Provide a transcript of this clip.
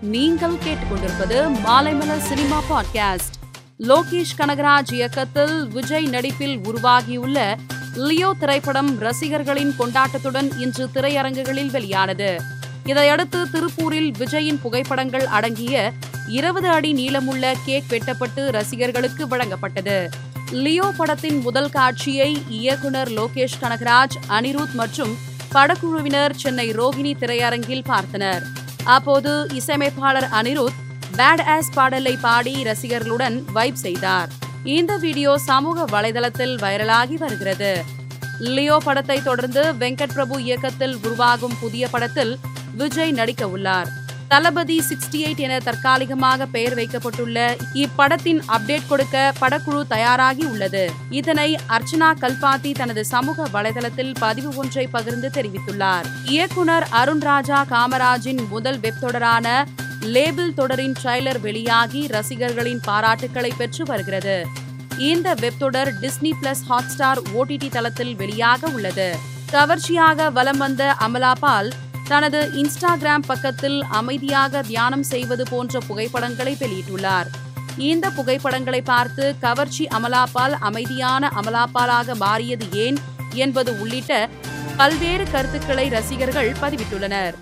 நீங்கள் கேட்டுக்கொண்டிருப்பது Maalaimalar cinema podcast Lokesh Kanagaraj இயக்கத்தில் விஜய் நடிப்பில் உருவாகியுள்ள லியோ திரைப்படம் ரசிகர்களின் கொண்டாட்டத்துடன் இன்று திரையரங்குகளில் வெளியானது. இதையடுத்து திருப்பூரில் விஜயின் புகைப்படங்கள் அடங்கிய இருபது அடி நீளமுள்ள கேக் வெட்டப்பட்டு ரசிகர்களுக்கு வழங்கப்பட்டது. லியோ படத்தின் முதல் காட்சியை இயக்குனர் லோகேஷ் கனகராஜ் அனிருத் மற்றும் படக்குழுவினர் சென்னை ரோகிணி திரையரங்கில் பார்த்தனர். அப்போது இசையமைப்பாளர் அனிருத் பேட் ஆஸ் பாடலை பாடி ரசிகர்களுடன் வைப் செய்தார். இந்த வீடியோ சமூக வலைதளத்தில் வைரலாகி வருகிறது. லியோ படத்தை தொடர்ந்து வெங்கட் பிரபு இயக்கத்தில் உருவாகும் புதிய படத்தில் விஜய் நடிக்க உள்ளார். தளபதி சிக்ஸ்டி எயிட் என தற்காலிகமாக பெயர் வைக்கப்பட்டுள்ள இப்படத்தின் அப்டேட் கொடுக்க படக்குழு தயாராகி உள்ளது. இதனை அர்ச்சனா கல்பாத்தி தனது சமூக வலைதளத்தில் பதிவு ஒன்றை பகிர்ந்து தெரிவித்துள்ளார். இயக்குனர் அருண் ராஜா காமராஜின் முதல் வெப் தொடரான லேபிள் தொடரின் ட்ரைலர் வெளியாகி ரசிகர்களின் பாராட்டுக்களை பெற்று வருகிறது. இந்த வெப் தொடர் டிஸ்னி பிளஸ் ஹாட்ஸ்டார் ஓடிடி தளத்தில் வெளியாக உள்ளது. கவர்ச்சியாக வலம் வந்த அமலா பால் தனது இன்ஸ்டாகிராம் பக்கத்தில் அமைதியாக தியானம் செய்வது போன்ற புகைப்படங்களை வெளியிட்டுள்ளார். இந்த புகைப்படங்களை பார்த்து கவர்ச்சி அமலாபால் அமைதியான அமலாபாலாக மாறியது ஏன் என்பது உள்ளிட்ட பல்வேறு கருத்துக்களை ரசிகர்கள் பதிவிட்டுள்ளனர்.